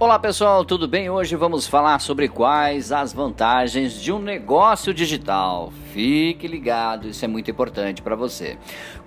Olá pessoal, tudo bem? Hoje vamos falar sobre quais as vantagens de um negócio digital. Fique ligado, isso é muito importante para você.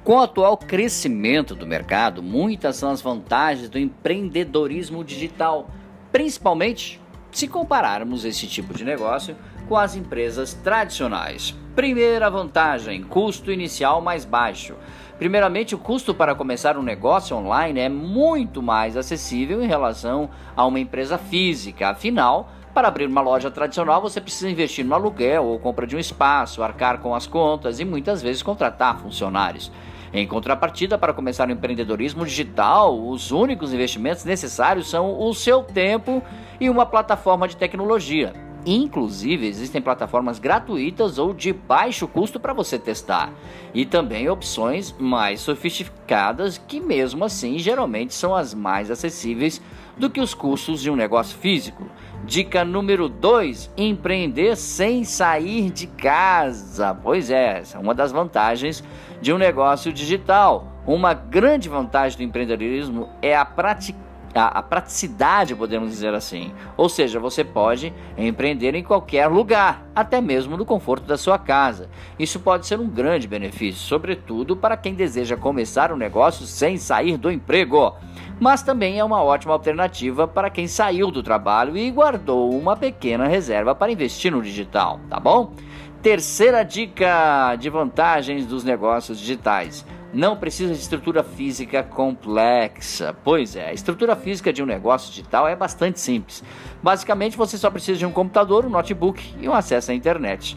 Com o atual crescimento do mercado, muitas são as vantagens do empreendedorismo digital, principalmente se compararmos esse tipo de negócio com as empresas tradicionais. Primeira vantagem: custo inicial mais baixo. Primeiramente, o custo para começar um negócio online é muito mais acessível em relação a uma empresa física. Afinal, para abrir uma loja tradicional, você precisa investir no aluguel ou compra de um espaço, arcar com as contas e muitas vezes contratar funcionários. Em contrapartida, para começar o empreendedorismo digital, os únicos investimentos necessários são o seu tempo e uma plataforma de tecnologia. Inclusive, existem plataformas gratuitas ou de baixo custo para você testar, e também opções mais sofisticadas que, mesmo assim, geralmente são as mais acessíveis do que os custos de um negócio físico. Dica número 2: empreender sem sair de casa. Pois é, essa é uma das vantagens de um negócio digital. Uma grande vantagem do empreendedorismo é a prática a, a, praticidade, podemos dizer assim. Ou seja, você pode empreender em qualquer lugar, até mesmo no conforto da sua casa. Isso pode ser um grande benefício, sobretudo para quem deseja começar um negócio sem sair do emprego. Mas também é uma ótima alternativa para quem saiu do trabalho e guardou uma pequena reserva para investir no digital, tá bom? Terceira dica de vantagens dos negócios digitais não precisa de estrutura física complexa. Pois é, a estrutura física de um negócio digital é bastante simples. Basicamente, você só precisa de um computador, um notebook e um acesso à internet.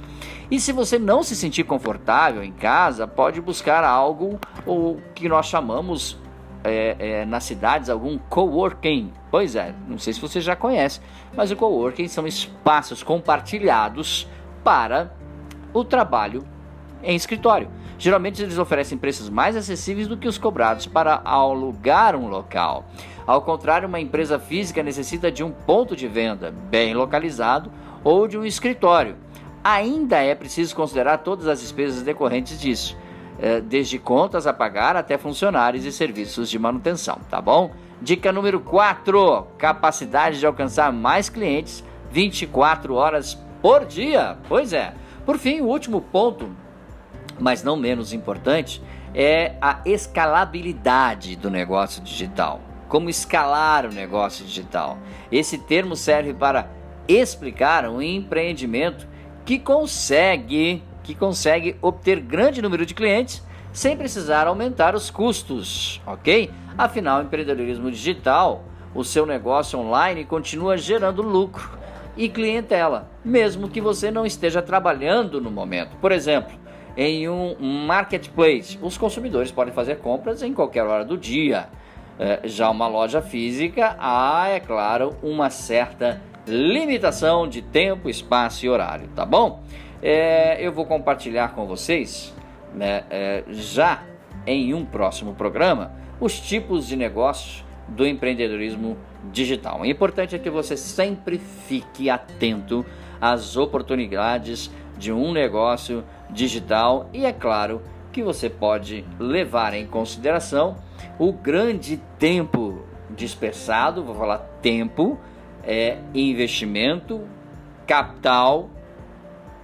E se você não se sentir confortável em casa, pode buscar algo o que nós chamamos é, é, nas cidades algum coworking. Pois é, não sei se você já conhece, mas o coworking são espaços compartilhados para o trabalho em escritório. Geralmente eles oferecem preços mais acessíveis do que os cobrados para alugar um local. Ao contrário, uma empresa física necessita de um ponto de venda bem localizado ou de um escritório. Ainda é preciso considerar todas as despesas decorrentes disso, eh, desde contas a pagar até funcionários e serviços de manutenção, tá bom? Dica número 4: capacidade de alcançar mais clientes 24 horas por dia. Pois é. Por fim, o último ponto mas não menos importante, é a escalabilidade do negócio digital. Como escalar o negócio digital? Esse termo serve para explicar um empreendimento que consegue, que consegue obter grande número de clientes sem precisar aumentar os custos, ok? Afinal, empreendedorismo digital, o seu negócio online continua gerando lucro e clientela, mesmo que você não esteja trabalhando no momento. Por exemplo, em um marketplace. Os consumidores podem fazer compras em qualquer hora do dia. É, já uma loja física, há, é claro, uma certa limitação de tempo, espaço e horário, tá bom? É, eu vou compartilhar com vocês, né, é, já em um próximo programa, os tipos de negócios do empreendedorismo digital. O importante é que você sempre fique atento às oportunidades de um negócio digital e é claro que você pode levar em consideração o grande tempo dispersado, vou falar tempo, é investimento, capital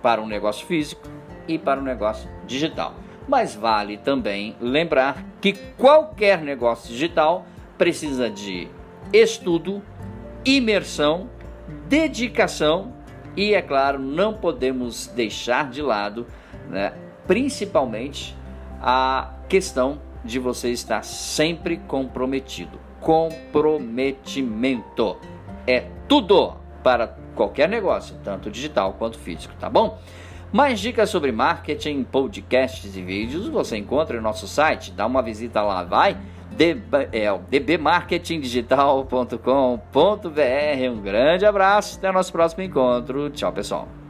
para um negócio físico e para um negócio digital. Mas vale também lembrar que qualquer negócio digital precisa de estudo, imersão, dedicação e, é claro, não podemos deixar de lado, né, principalmente, a questão de você estar sempre comprometido. Comprometimento é tudo para qualquer negócio, tanto digital quanto físico, tá bom? Mais dicas sobre marketing, podcasts e vídeos você encontra no nosso site. Dá uma visita lá, vai é, dbmarketingdigital.com.br. Um grande abraço, até o nosso próximo encontro. Tchau, pessoal.